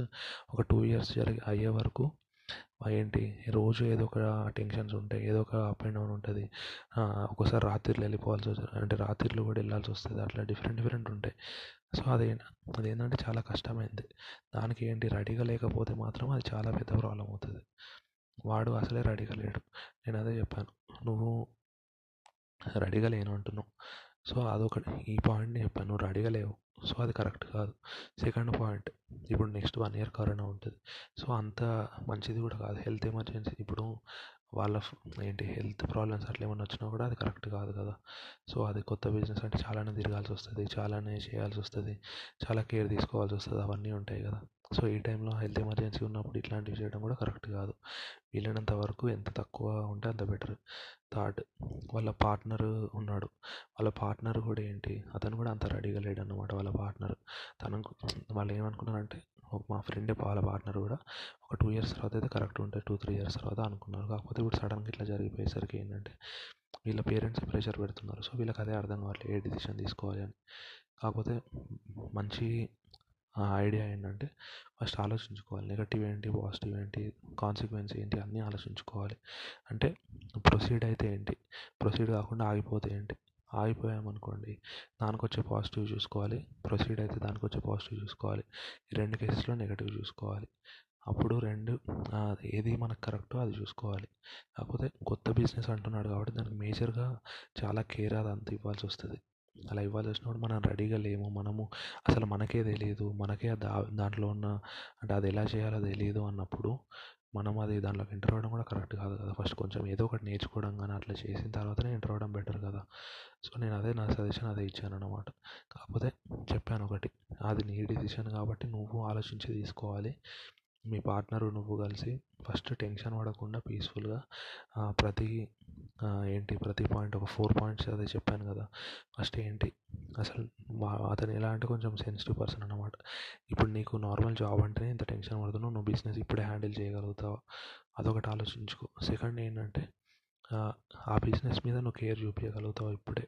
ఒక టూ ఇయర్స్ జరిగి అయ్యే వరకు ఏంటి రోజు ఏదో ఒక టెన్షన్స్ ఉంటాయి. ఏదో ఒక అప్ అండ్ డౌన్ ఉంటుంది. ఒక్కోసారి రాత్రిలో వెళ్ళిపోవాల్సి వస్తుంది. అంటే రాత్రిలో కూడా వెళ్ళాల్సి వస్తుంది. అట్లా డిఫరెంట్ డిఫరెంట్ ఉంటాయి. సో అదే అదేంటంటే చాలా కష్టమైంది. దానికి ఏంటి రెడీగా లేకపోతే మాత్రం అది చాలా పెద్ద ప్రాబ్లం అవుతుంది. వాడు అసలే రెడీగా లేడు. నేను అదే చెప్పాను. నువ్వు రెడీగా లేను అంటున్నావు. సో అదొకటి. ఈ పాయింట్ని చెప్పాను. నువ్వు రెడీగా లేవు. సో అది కరెక్ట్ కాదు. Second point. ఇప్పుడు నెక్స్ట్ వన్ ఇయర్ కరోనా ఉంటుంది. సో అంత మంచిది కూడా కాదు. Health emergency. ఇప్పుడు వాళ్ళ ఏంటి హెల్త్ ప్రాబ్లమ్స్ అట్లా ఏమైనా వచ్చినా కూడా అది కరెక్ట్ కాదు కదా. సో అది కొత్త బిజినెస్ అంటే చాలానే తిరగాల్సి వస్తుంది చాలానే చేయాల్సి వస్తుంది చాలా కేర్ తీసుకోవాల్సి వస్తుంది అవన్నీ ఉంటాయి కదా. సో ఈ టైంలో హెల్త్ ఎమర్జెన్సీ ఉన్నప్పుడు ఇట్లాంటివి చేయడం కూడా కరెక్ట్ కాదు. వీలైనంత వరకు ఎంత తక్కువ ఉంటే అంత బెటర్. థర్డ్ వాళ్ళ పార్ట్నర్ ఉన్నాడు. వాళ్ళ పార్ట్నర్ కూడా ఏంటి అతను కూడా అంత రెడీగా లేడు అన్నమాట వాళ్ళ పార్ట్నర్. తను వాళ్ళు ఏమనుకున్నారంటే మా ఫ్రెండ్ వాళ్ళ పార్ట్నర్ కూడా ఒక టూ ఇయర్స్ తర్వాత అయితే కరెక్ట్ ఉంటుంది టూ త్రీ ఇయర్స్ తర్వాత అనుకున్నారు. కాకపోతే ఇప్పుడు సడన్గా ఇట్లా జరిగిపోయేసరికి ఏంటంటే వీళ్ళ పేరెంట్స్ ప్రెషర్ పెడుతున్నారు. సో వీళ్ళకి అదే అర్థం కావట్లేదు. ఏ డిసిషన్ తీసుకోవాలి అని. కాకపోతే మంచి ఐడియా ఏంటంటే ఫస్ట్ ఆలోచించుకోవాలి. నెగటివ్ ఏంటి పాజిటివ్ ఏంటి కాన్సిక్వెన్స్ ఏంటి అన్నీ ఆలోచించుకోవాలి. అంటే ప్రొసీడ్ అయితే ఏంటి? ప్రొసీడ్ కాకుండా ఆగిపోతే ఏంటి? ఆగిపోయామనుకోండి దానికి వచ్చే పాజిటివ్ చూసుకోవాలి. ప్రొసీడ్ అయితే దానికి వచ్చే పాజిటివ్ చూసుకోవాలి. ఈ రెండు కేసెస్లో నెగటివ్ చూసుకోవాలి. అప్పుడు రెండు ఏది మనకు కరెక్టో అది చూసుకోవాలి. కాకపోతే కొత్త బిజినెస్ అంటున్నాడు కాబట్టి దానికి మేజర్గా చాలా కేర్ అదంతా ఇవ్వాల్సి వస్తుంది. అలా ఇవ్వాల్సి వచ్చినప్పుడు మనం రెడీగా లేము. మనము అసలు మనకే తెలియదు మనకే దా దాంట్లో ఉన్న అంటే అది ఎలా చేయాలో తెలియదు అన్నప్పుడు మనం అది దాంట్లోకి ఎంటర్ అవ్వడం కూడా కరెక్ట్ కాదు కదా. ఫస్ట్ కొంచెం ఏదో ఒకటి నేర్చుకోవడం కానీ అట్లా చేసిన తర్వాతనే ఎంటర్ అవ్వడం బెటర్ కదా. సో నేను అదే నా సజెషన్ అదే ఇచ్చాను అనమాట కాకపోతే చెప్పాను ఒకటి. అది నీ డిసిషన్ కాబట్టి నువ్వు ఆలోచించి తీసుకోవాలి. మీ పార్ట్నరు నువ్వు కలిసి ఫస్ట్ టెన్షన్ పడకుండా పీస్ఫుల్గా ప్రతి ఏంటి ప్రతి పాయింట్ ఒక ఫోర్ పాయింట్స్ అదే చెప్పాను కదా ఫస్ట్ ఏంటి అసలు అతను ఎలా అంటే కొంచెం సెన్సిటివ్ పర్సన్ అనమాట ఇప్పుడు నీకు నార్మల్ జాబ్ అంటేనే ఇంత టెన్షన్ పడుతున్నావు నువ్వు బిజినెస్ ఇప్పుడే హ్యాండిల్ చేయగలుగుతావా? అదొకటి ఆలోచించుకో. సెకండ్ ఏంటంటే ఆ బిజినెస్ మీద నువ్వు కేర్ చూపించగలుగుతావు ఇప్పుడే?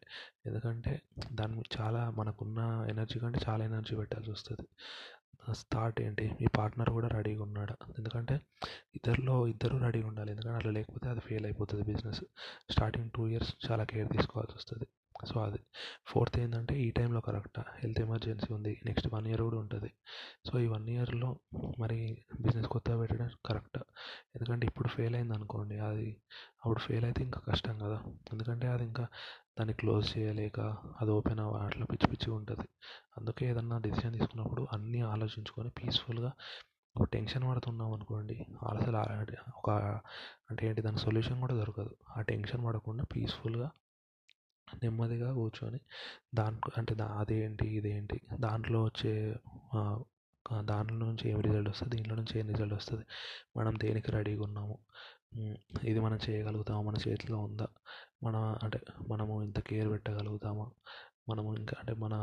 ఎందుకంటే దాని చాలా మనకున్న ఎనర్జీ కంటే చాలా ఎనర్జీ పెట్టాల్సి వస్తుంది. థాట్ ఏంటి? మీ పార్ట్నర్ కూడా రెడీగా ఉన్నాడా? ఎందుకంటే ఇద్దరిలో ఇద్దరు రెడీగా ఉండాలి. ఎందుకంటే అట్లా లేకపోతే అది ఫెయిల్ అయిపోతుంది బిజినెస్. స్టార్టింగ్ టూ ఇయర్స్ చాలా కేర్ తీసుకోవాల్సి వస్తుంది. సో అది. ఫోర్త్ ఏంటంటే ఈ టైంలో కరెక్టా? హెల్త్ ఎమర్జెన్సీ ఉంది. నెక్స్ట్ వన్ ఇయర్ కూడా ఉంటుంది. సో ఈ వన్ ఇయర్లో మరి బిజినెస్ కొత్తగా పెట్టడం కరెక్ట్? ఎందుకంటే ఇప్పుడు ఫెయిల్ అయింది అనుకోండి అది అప్పుడు ఫెయిల్ అయితే ఇంకా కష్టం కదా. ఎందుకంటే అది ఇంకా దాన్ని క్లోజ్ చేయలేక అది ఓపెన్ అవ్వ అట్లా పిచ్చి పిచ్చిగా ఉంటుంది. అందుకే ఏదన్నా డెసిషన్ తీసుకున్నప్పుడు అన్నీ ఆలోచించుకొని పీస్ఫుల్గా ఒక టెన్షన్ పడుతున్నాం అనుకోండి అసలు ఒక అంటే ఏంటి దాని సొల్యూషన్ కూడా దొరకదు. ఆ టెన్షన్ పడకుండా పీస్ఫుల్గా నెమ్మదిగా కూర్చొని దాంట్లో అంటే దా అదేంటి ఇదేంటి దాంట్లో వచ్చే దాంట్లో నుంచి ఏం రిజల్ట్ వస్తుంది దీంట్లో నుంచి ఏం రిజల్ట్ వస్తుంది మనం దేనికి రెడీగా ఉన్నాము? ఇది మనం చేయగలుగుతాము? మన చేతిలో ఉందా? మన అంటే మనము ఇంత కేర్ పెట్టగలుగుతామా? మనము ఇంకా అంటే మన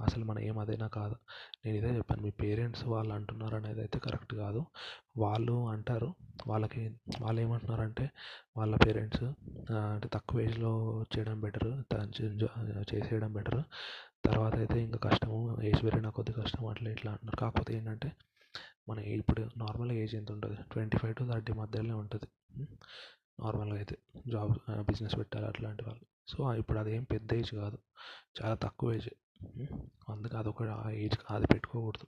అసలు మన ఏం అదేనా కాదా? నేను ఇదే చెప్పాను మీ పేరెంట్స్ వాళ్ళు అంటున్నారు అనేది అయితే కరెక్ట్ కాదు. వాళ్ళు అంటారు వాళ్ళకి వాళ్ళు ఏమంటున్నారంటే వాళ్ళ పేరెంట్స్ అంటే తక్కువ ఏజ్లో చేయడం బెటర్ చేసేయడం బెటర్. తర్వాత అయితే ఇంకా కష్టము ఏజ్ పెరిగిన కొద్ది కష్టం అట్లా ఇట్లా అంటున్నారు. కాకపోతే ఏంటంటే మన ఇప్పుడు నార్మల్ ఏజ్ ఎంత ఉంటుంది? ట్వంటీ ఫైవ్ టు థర్టీ మధ్యలోనే ఉంటుంది. నార్మల్గా అయితే జాబ్ బిజినెస్ పెట్టాలి అట్లాంటి వాళ్ళు. సో ఇప్పుడు అదేం పెద్ద ఏజ్ కాదు. చాలా తక్కువ ఏజ్. అందుకే అదొక ఆ ఏజ్ అది పెట్టుకోకూడదు.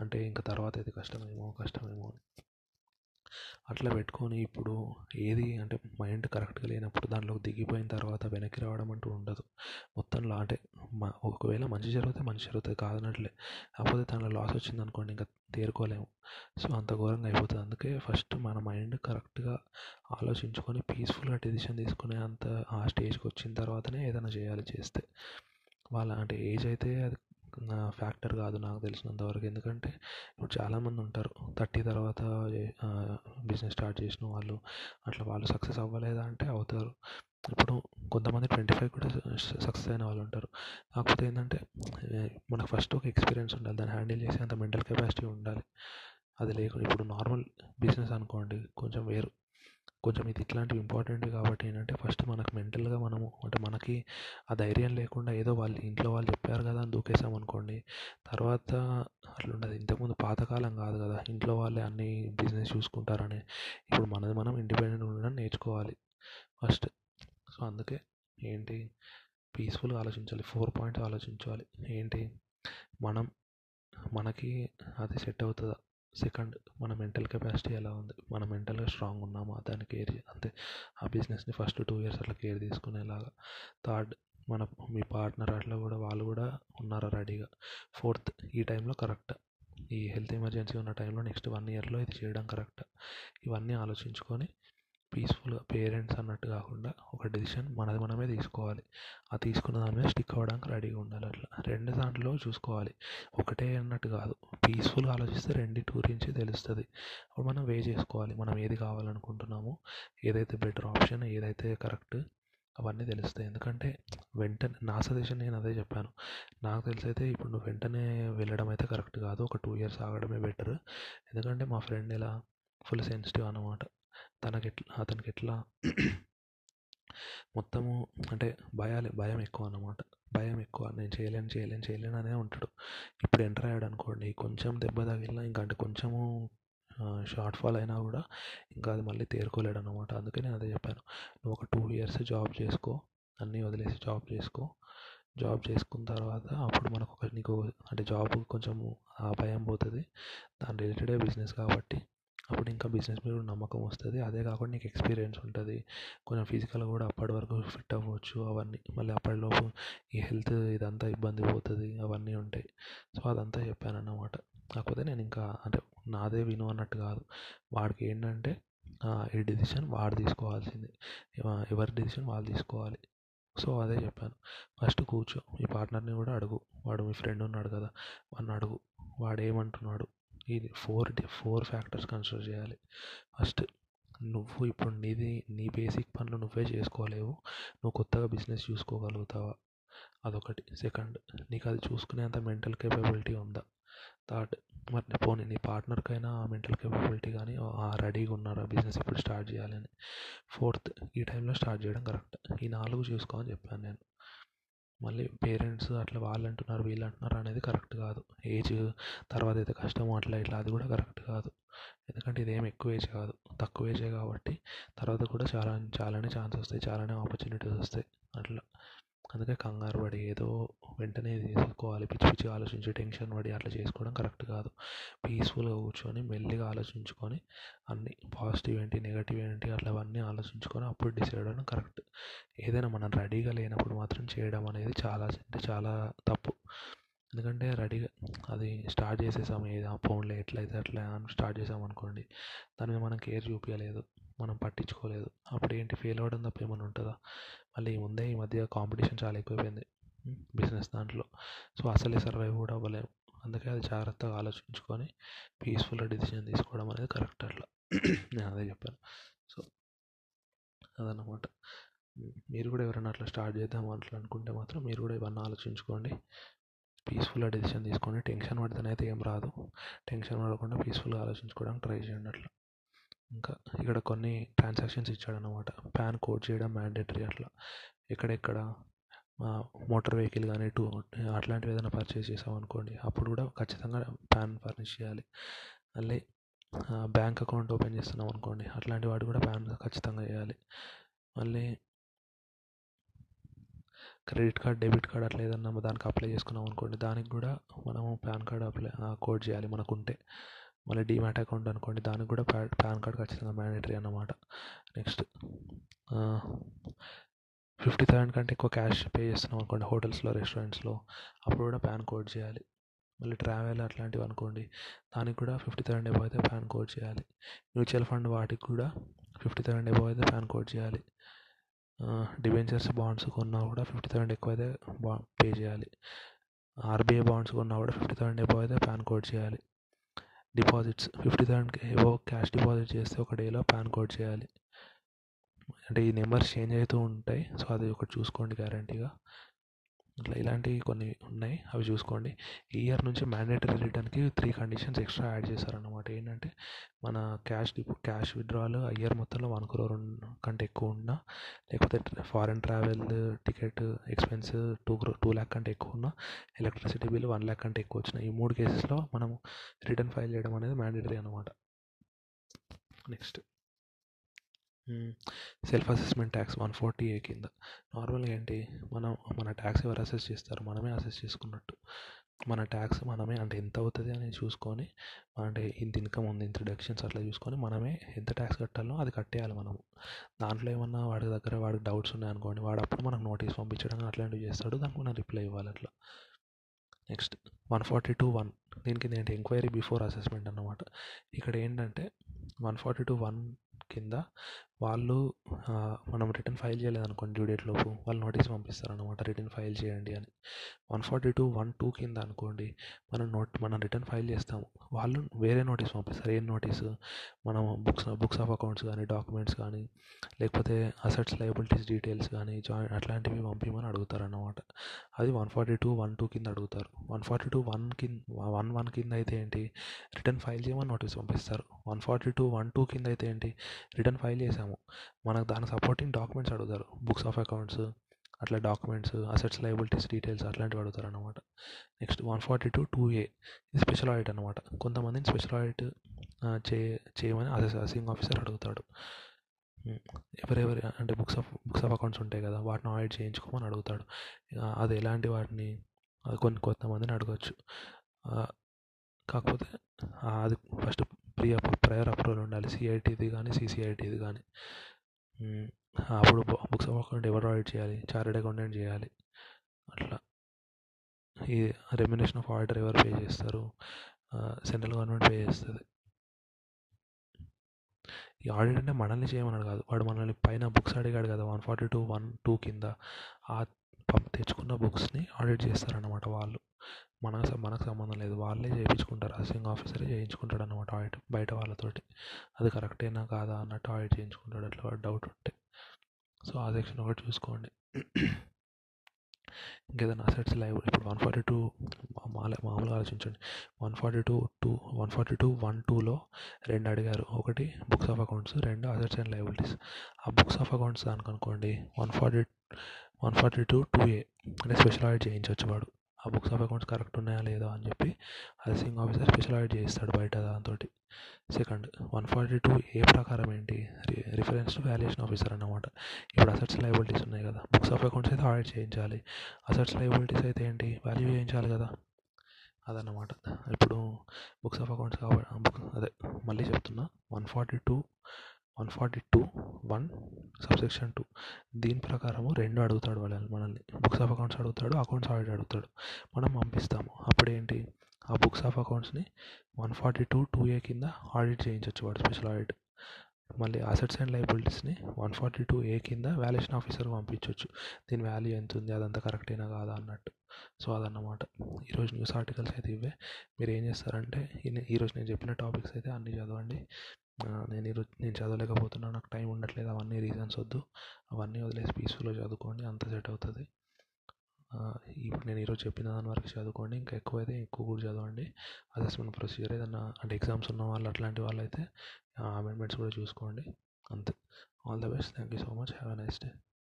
అంటే ఇంకా తర్వాత అయితే కష్టమేమో కష్టమేమో అని. అట్లా పెట్టుకొని ఇప్పుడు ఏది అంటే మైండ్ కరెక్ట్గా లేనప్పుడు దానిలోకి దిగిపోయిన తర్వాత వెనక్కి రావడం అంటూ ఉండదు. మొత్తంలో అంటే ఒకవేళ మంచి జరిగితే మంచి జరుగుతుంది కాదనట్లే కాకపోతే దానిలో లాస్ వచ్చింది అనుకోండి ఇంకా తేరుకోలేము. సో అంత ఘోరంగా అయిపోతుంది. అందుకే ఫస్ట్ మన మైండ్ కరెక్ట్గా ఆలోచించుకొని పీస్ఫుల్గా డెసిషన్ తీసుకునే అంత ఆ స్టేజ్కి వచ్చిన తర్వాతనే ఏదైనా చేయాలి చేస్తే. వాళ్ళ అంటే ఏజ్ అయితే అది ఫ్యాక్టర్ కాదు నాకు తెలిసినంతవరకు ఎందుకంటే ఇప్పుడు చాలామంది ఉంటారు. థర్టీ తర్వాత బిజినెస్ స్టార్ట్ చేసిన వాళ్ళు అట్లా వాళ్ళు సక్సెస్ అవ్వలేదా అంటే అవుతారు. ఇప్పుడు కొంతమంది ట్వంటీ ఫైవ్ కూడా సక్సెస్ అయిన వాళ్ళు ఉంటారు. కాకపోతే ఏంటంటే మనకు ఫస్ట్ ఒక ఎక్స్పీరియన్స్ ఉండాలి. దాన్ని హ్యాండిల్ చేసే అంత మెంటల్ కెపాసిటీ ఉండాలి. అది లేకుండా ఇప్పుడు నార్మల్ బిజినెస్ అనుకోండి కొంచెం వేరు. కొంచెం ఇది ఇట్లాంటివి ఇంపార్టెంట్ కాబట్టి ఏంటంటే ఫస్ట్ మనకు మెంటల్గా మనము అంటే మనకి ఆ ధైర్యం లేకుండా ఏదో వాళ్ళు ఇంట్లో వాళ్ళు చెప్పారు కదా అని దూకేసాం అనుకోండి. తర్వాత అట్లా ఉండదు. ఇంతకుముందు పాతకాలం కాదు కదా. ఇంట్లో వాళ్ళే అన్ని బిజినెస్ చూసుకుంటారని ఇప్పుడు మనది మనం ఇండిపెండెంట్ ఉండడం నేర్చుకోవాలి ఫస్ట్. సో అందుకే ఏంటి? పీస్ఫుల్గా ఆలోచించాలి. ఫోర్ పాయింట్స్ ఆలోచించాలి. ఏంటి? మనం మనకి అది సెట్ అవుతుందా? సెకండ్ మన మెంటల్ కెపాసిటీ ఎలా ఉంది? మన మెంటల్గా స్ట్రాంగ్ ఉన్నామా? దాన్ని కేర్ అంతే. ఆ బిజినెస్ని ఫస్ట్ టూ ఇయర్స్ అట్లా కేర్ తీసుకునేలాగా. థర్డ్ మన మీ పార్ట్నర్ అట్లా కూడా వాళ్ళు కూడా ఉన్నారా రెడీగా? ఫోర్త్ ఈ టైంలో కరెక్ట్. ఈ హెల్త్ ఎమర్జెన్సీ ఉన్న టైంలో నెక్స్ట్ వన్ ఇయర్లో ఇది చేయడం కరెక్ట్. ఇవన్నీ ఆలోచించుకొని పీస్ఫుల్గా పేరెంట్స్ అన్నట్టు కాకుండా ఒక డెసిషన్ మనది మనమే తీసుకోవాలి. ఆ తీసుకున్న దాని మీద స్టిక్ అవ్వడానికి రెడీగా ఉండాలి అట్లా. రెండు దాంట్లో చూసుకోవాలి. ఒకటే అన్నట్టు కాదు. పీస్ఫుల్గా ఆలోచిస్తే రెండింటి గురించి తెలుస్తుంది. అప్పుడు మనం వే చేసుకోవాలి. మనం ఏది కావాలనుకుంటున్నామో ఏదైతే బెటర్ ఆప్షన్ ఏదైతే కరెక్ట్ అవన్నీ తెలుస్తాయి. ఎందుకంటే వెంటనే నా సజెషన్ నేను అదే చెప్పాను. నాకు తెలిసైతే ఇప్పుడు నువ్వు వెంటనే వెళ్ళడం అయితే కరెక్ట్ కాదు. ఒక టూ ఇయర్స్ ఆగడమే బెటర్ ఎందుకంటే మా ఫ్రెండ్ ఇలా ఫుల్ సెన్సిటివ్ అనమాట తనకి అతనికి ఎట్లా [clears throat] మొత్తము అంటే భయాలే భయం ఎక్కువ అన్నమాట భయం ఎక్కువ. నేను చేయలేను చేయలేను చేయలేను అనే ఉంటాడు. ఇప్పుడు ఎంటర్ అయ్యాడు అనుకోండి కొంచెం దెబ్బ తగిలినా ఇంకా అంటే కొంచెము షార్ట్ ఫాల్ అయినా కూడా ఇంకా అది మళ్ళీ తేరుకోలేడు అనమాట అందుకే నేను అదే చెప్పాను. నువ్వు ఒక టూ ఇయర్స్ జాబ్ చేసుకో అన్నీ వదిలేసి జాబ్ చేసుకో. జాబ్ చేసుకున్న తర్వాత అప్పుడు మనకు ఒక నీకు అంటే జాబ్ కొంచెం ఆ భయం పోతుంది. దాని రిలేటెడే బిజినెస్ కాబట్టి అప్పుడు ఇంకా బిజినెస్ మీద కూడా నమ్మకం వస్తుంది. అదే కాకుండా నీకు ఎక్స్పీరియన్స్ ఉంటుంది. కొంచెం ఫిజికల్గా కూడా అప్పటి వరకు ఫిట్ అవ్వచ్చు అవన్నీ. మళ్ళీ అప్పటిలోపు ఈ హెల్త్ ఇదంతా ఇబ్బంది పోతుంది అవన్నీ ఉంటాయి. సో అదంతా చెప్పాను అన్నమాట కాకపోతే నేను ఇంకా అంటే నాదే విను అన్నట్టు కాదు. వాడికి ఏంటంటే ఈ డెసిషన్ వాడు తీసుకోవాల్సింది. ఎవరి డెసిషన్ వాళ్ళు తీసుకోవాలి. సో అదే చెప్పాను. ఫస్ట్ కూర్చో. మీ పార్ట్నర్ని కూడా అడుగు. వాడు మీ ఫ్రెండ్ ఉన్నాడు కదా. వాడిని అడుగు. వాడు ఏమంటున్నాడు? ఇది ఫోర్ ఫోర్ ఫ్యాక్టర్స్ కన్సిడర్ చేయాలి. ఫస్ట్ నువ్వు ఇప్పుడు నీది నీ బేసిక్ పనులు నువ్వే చేసుకోలేవు. నువ్వు కొత్తగా బిజినెస్ చూసుకోగలుగుతావా? అదొకటి. సెకండ్ నీకు అది చూసుకునేంత మెంటల్ కేపబిలిటీ ఉందా? థర్డ్ మరి పోనీ నీ పార్ట్నర్కైనా ఆ మెంటల్ కేపబిలిటీ కానీ రెడీగా ఉన్నారా? బిజినెస్ ఇప్పుడు స్టార్ట్ చేయాలని. ఫోర్త్ ఈ టైంలో స్టార్ట్ చేయడం కరెక్ట్. ఈ నాలుగు చూసుకో అని చెప్పాను నేను. మళ్ళీ పేరెంట్స్ అట్లా వాళ్ళు అంటున్నారు వీళ్ళు అంటున్నారు అనేది కరెక్ట్ కాదు. ఏజ్ తర్వాత అయితే కష్టం అట్లా ఇట్లా అది కూడా కరెక్ట్ కాదు. ఎందుకంటే ఇదేం ఎక్కువ ఏజ్ కాదు. తక్కువ ఏజే కాబట్టి తర్వాత కూడా చాలా చాలానే ఛాన్స్ వస్తాయి చాలానే ఆపర్చునిటీస్ వస్తాయి. అట్లా. అందుకే కంగారు పడి ఏదో వెంటనే తీసుకోవాలి. పిచ్చి పిచ్చి ఆలోచించి టెన్షన్ పడి అట్లా చేసుకోవడం కరెక్ట్ కాదు. పీస్ఫుల్గా కూర్చొని మెల్లిగా ఆలోచించుకొని అన్ని పాజిటివ్ ఏంటి నెగటివ్ ఏంటి అట్లా అవన్నీ ఆలోచించుకొని అప్పుడు డిసైడ్ అవ్వడం కరెక్ట్. ఏదైనా మనం రెడీగా లేనప్పుడు మాత్రం చేయడం అనేది చాలా అంటే చాలా తప్పు. ఎందుకంటే రెడీగా అది స్టార్ట్ చేసేసాం ఏదో? ఫోన్లో ఎట్లయితే అట్లా అని స్టార్ట్ చేసామనుకోండి దాని మీద మనం కేర్ చూపించలేదు మనం పట్టించుకోలేదు. అప్పుడు ఏంటి? ఫెయిల్ అవ్వడం తప్ప ఏమైనా ఉంటుందా? మళ్ళీ ముందే ఈ మధ్య కాంపిటీషన్ చాలా ఎక్కువైపోయింది బిజినెస్ దాంట్లో. సో అసలే సర్వైవ్ కూడా అవ్వలేము అందుకే అది జాగ్రత్తగా ఆలోచించుకొని పీస్ఫుల్గా డిసిషన్ తీసుకోవడం అనేది కరెక్ట్ అట్లా. [clears throat] నేను అదే చెప్పాను. సో అదన్నమాట. మీరు కూడా ఎవరైనా అట్లా స్టార్ట్ చేద్దాం అట్లా అనుకుంటే మాత్రం మీరు కూడా ఇవన్నీ ఆలోచించుకోండి. పీస్ఫుల్గా డెసిషన్ తీసుకోండి టెన్షన్ పడితేనైతే ఏం రాదు. టెన్షన్ పడకుండా పీస్ఫుల్గా ఆలోచించుకోవడానికి ట్రై చేయండి అట్లా. ఇంకా ఇక్కడ కొన్ని ట్రాన్సాక్షన్స్ ఇచ్చాడనమాట ప్యాన్ కోడ్ చేయడం మ్యాండేటరీ అట్లా. ఎక్కడెక్కడ మోటార్ వెహికల్ కానీ టూ అట్లాంటివి ఏదైనా పర్చేస్ చేసామనుకోండి అప్పుడు కూడా ఖచ్చితంగా ప్యాన్ ఫర్నిష్ చేయాలి. మళ్ళీ బ్యాంక్ అకౌంట్ ఓపెన్ చేస్తున్నాం అనుకోండి అట్లాంటి వాటి కూడా ప్యాన్ ఖచ్చితంగా చేయాలి. మళ్ళీ క్రెడిట్ కార్డ్ డెబిట్ కార్డ్ అట్లా ఏదన్నా దానికి అప్లై చేసుకున్నాం అనుకోండి దానికి కూడా మనము పాన్ కార్డ్ అప్లై కోడ్ చేయాలి మనకుంటే. మళ్ళీ డీమ్యాట్ అకౌంట్ అనుకోండి దానికి కూడా పాన్ కార్డ్ ఖచ్చితంగా మ్యాండేటరీ అన్నమాట. నెక్స్ట్ ఫిఫ్టీ థౌసండ్ కంటే ఎక్కువ క్యాష్ పే చేస్తున్నాం అనుకోండి హోటల్స్లో రెస్టారెంట్స్లో అప్పుడు కూడా పాన్ కోడ్ చేయాలి. మళ్ళీ ట్రావెల్ అట్లాంటివి అనుకోండి దానికి కూడా ఫిఫ్టీ థౌసండ్ ఎబో అయితే పాన్ కోడ్ చేయాలి. మ్యూచువల్ ఫండ్ వాటికి కూడా ఫిఫ్టీ థౌసండ్ ఎబో అయితే పాన్ కోడ్ చేయాలి. డిబెంచర్స్ బాండ్స్ కొన్నా కూడా ఫిఫ్టీ థౌసండ్ ఎక్కువ అయితే బా పే చేయాలి. ఆర్బీఐ బాండ్స్ కొన్నా కూడా ఫిఫ్టీ థౌసండ్ ఎబో అయితే పాన్ కోడ్ చేయాలి. డిపాజిట్స్. ఫిఫ్టీ థౌసండ్కి ఏవో క్యాష్ డిపాజిట్ చేస్తే ఒక డేలో పాన్ కోడ్ చేయాలి. అంటే ఈ నెంబర్స్ చేంజ్ అవుతూ ఉంటాయి. సో అది ఒకటి చూసుకోండి గ్యారంటీగా. ఇట్లా ఇలాంటివి కొన్ని ఉన్నాయి. అవి చూసుకోండి. ఈ ఇయర్ నుంచి మ్యాండేటరీ రిటర్న్కి త్రీ కండిషన్స్ ఎక్స్ట్రా యాడ్ చేశారన్నమాట. ఏంటంటే మన క్యాష్ డిపో క్యాష్ విత్డ్రాలు ఇయర్ మొత్తంలో వన్ క్రోర్ కంటే ఎక్కువ ఉన్నా లేకపోతే foreign travel ticket expense two crore two lakh కంటే ఎక్కువ ఉన్నా ఎలక్ట్రిసిటీ బిల్ వన్ ల్యాక్ కంటే ఎక్కువ వచ్చిన ఈ మూడు కేసెస్లో మనం రిటర్న్ ఫైల్ చేయడం అనేది మ్యాండేటరీ అనమాట next. Self assessment tax one forty A కింద. నార్మల్గా ఏంటి? మనం మన ట్యాక్స్ ఎవరు అసెస్ చేస్తారు మనమే అసెస్ చేసుకున్నట్టు. మన ట్యాక్స్ మనమే అంటే ఎంత అవుతుంది అని చూసుకొని అంటే ఇంత ఇన్కమ్ ఉంది ఇంత డిడక్షన్స్ అట్లా చూసుకొని మనమే ఎంత ట్యాక్స్ కట్టాలో అది కట్టేయాలి మనము. దాంట్లో ఏమన్నా వాడి దగ్గర వాడికి డౌట్స్ ఉన్నాయనుకోండి వాడు అప్పుడు మనకు నోటీస్ పంపించడం అట్లాంటివి చేస్తాడు దానికి మనం రిప్లై ఇవ్వాలి అట్లా. Next one forty two one. దీనికి ఏంటి? ఎంక్వైరీ బిఫోర్ అసెస్మెంట్ అన్నమాట. ఇక్కడ ఏంటంటే వన్ ఫార్టీ టూ వన్ కింద వాళ్ళు మనం రిటర్న్ ఫైల్ చేయలేదనుకోండి డ్యూ డేట్ లోపు వాళ్ళు నోటీస్ పంపిస్తారనమాట రిటర్న్ ఫైల్ చేయండి అని. One forty two one two కింద అనుకోండి మనం నోట్ మనం రిటర్న్ ఫైల్ చేస్తాము. వాళ్ళు వేరే నోటీస్ పంపిస్తారు. ఏం నోటీసు? మనం బుక్స్ బుక్స్ ఆఫ్ అకౌంట్స్ కానీ డాక్యుమెంట్స్ కానీ లేకపోతే అసెట్స్ లయబిలిటీస్ డీటెయిల్స్ కానీ జాయిన్ అట్లాంటివి పంపించమని అడుగుతారు అన్నమాట అది one forty two one two కింద అడుగుతారు. వన్ ఫార్టీ టూ వన్ కింద వన్ వన్ కింద అయితే ఏంటి? రిటర్న్ ఫైల్ చేయమని నోటీస్ పంపిస్తారు. One forty two one two కింద అయితే ఏంటి? రిటర్న్ ఫైల్ చేసాము మనకు దాని సపోర్టింగ్ డాక్యుమెంట్స్ అడుగుతారు. బుక్స్ ఆఫ్ అకౌంట్స్ అట్లా డాక్యుమెంట్స్ అసెట్స్ లయబిలిటీస్ డీటెయిల్స్ అట్లాంటివి అడుగుతారు అనమాట next one forty two two A ఇది స్పెషల్ ఆడిట్ అనమాట కొంతమందిని స్పెషల్ ఆడిట్ చే చేయమని అసెస్ అసింగ్ ఆఫీసర్ అడుగుతాడు. ఎవరెవరి అంటే books of books of accounts ఉంటాయి కదా వాటిని ఆడిట్ చేయించుకోమని అడుగుతాడు. అది ఎలాంటి వాటిని కొన్ని కొంతమందిని అడగచ్చు. కాకపోతే అది ఫస్ట్ ప్రీ ప్రయర్ అప్రూవల్ ఉండాలి. సిఐటిది కానీ సిసిఐటిది కానీ అప్పుడు బుక్స్ ఆఫ్ అకౌంట్ ఎవరు ఆడిట్ చేయాలి? చార్టెడ్ అకౌంటెంట్ చేయాలి. అట్లా. ఈ రెమ్యునేషన్ ఆఫ్ ఆడిటర్ ఎవరు పే చేస్తారు? సెంట్రల్ గవర్నమెంట్ పే చేస్తుంది. ఈ ఆడిట్ అంటే మనల్ని చేయమన్నాడు కాదు. వాడు మనల్ని పైన బుక్స్ అడిగాడు కదా one forty two one two కింద. ఆ తెచ్చుకున్న బుక్స్ని ఆడిట్ చేస్తారన్నమాట వాళ్ళు. మనకు మనకు సంబంధం లేదు. వాళ్ళే చేయించుకుంటారు. అసింగ్ ఆఫీసరే చేయించుకుంటాడు అనమాట ఆడిట్ బయట వాళ్ళతోటి. అది కరెక్టేనా కాదా అన్నట్టు ఆడిట్ చేయించుకుంటాడు. అట్లా డౌట్ ఉంటే. సో ఆ సెక్షన్ ఒకటి చూసుకోండి. ఇంకేదైనా అసెట్స్ లైవ్ ఇప్పుడు వన్ ఫార్టీ టూ మామూలుగా ఆలోచించండి. One forty two two one forty two one టూలో రెండు అడిగారు. ఒకటి బుక్స్ ఆఫ్ అకౌంట్స్ రెండు అసెట్స్ అండ్ లైబిలిటీస్ ఆ బుక్స్ ఆఫ్ అకౌంట్స్ దానికి అనుకోండి one forty one forty two two A అంటే స్పెషల్ ఆడిట్ చేయించవచ్చు వాడు. ఆ బుక్స్ ఆఫ్ అకౌంట్స్ కరెక్ట్ ఉన్నాయా లేదా అని చెప్పి అసెసింగ్ ఆఫీసర్ స్పెషల్ ఆడిట్ చేయిస్తాడు బయట దాంతో second one forty two A ప్రకారం ఏంటి? రిఫరెన్స్ టు వాల్యుయేషన్ ఆఫీసర్ అన్నమాట. ఇప్పుడు అసెట్స్ లైబిలిటీస్ ఉన్నాయి కదా బుక్స్ ఆఫ్ అకౌంట్స్ అయితే ఆడిట్ చేయించాలి. అసెట్స్ లైబిలిటీస్ అయితే ఏంటి? వాల్యూ చేయించాలి కదా. అదన్నమాట. ఇప్పుడు బుక్స్ ఆఫ్ అకౌంట్స్ కాబట్టి అదే మళ్ళీ చెప్తున్నా one forty two one forty two one subsection two. దీని ప్రకారము రెండు అడుగుతాడు వాళ్ళని మనల్ని. బుక్స్ ఆఫ్ అకౌంట్స్ అడుగుతాడు అకౌంట్స్ ఆడిట్ అడుగుతాడు. మనం పంపిస్తాము. అప్పుడేంటి? ఆ books of అకౌంట్స్ని one forty two two A కింద ఆడిట్ చేయించవచ్చు వాడు స్పెషల్ ఆడిట్. మళ్ళీ అసెట్స్ అండ్ లైబిలిటీస్ని వన్ ఫార్టీ టూ ఏ కింద వాల్యుయేషన్ ఆఫీసర్కి పంపించవచ్చు దీని వాల్యూ ఎంత ఉంది అదంతా కరెక్టేనా కాదా అన్నట్టు. సో అదన్నమాట. ఈరోజు న్యూస్ ఆర్టికల్స్ అయితే ఇవే. మీరు ఏం చేస్తారంటే ఈరోజు నేను చెప్పిన టాపిక్స్ అయితే అన్నీ చదవండి. నేను ఈరోజు నేను చదవలేకపోతున్నాను నాకు టైం ఉండట్లేదు అవన్నీ రీజన్స్ వద్దు. అవన్నీ వదిలేసి పీస్ఫుల్గా చదువుకోండి అంత సెట్ అవుతుంది. ఇప్పుడు నేను ఈరోజు చెప్పిన దాని వరకు చదువుకోండి ఇంకా ఎక్కువ అయితే ఎక్కువ కూడా చదవండి. అసెస్మెంట్ ప్రొసీజర్ ఏదన్నా అంటే ఎగ్జామ్స్ ఉన్న వాళ్ళు అట్లాంటి వాళ్ళు అయితే అమెండ్మెంట్స్ కూడా చూసుకోండి. అంతే. All the best. Thank you so much. Have a nice day.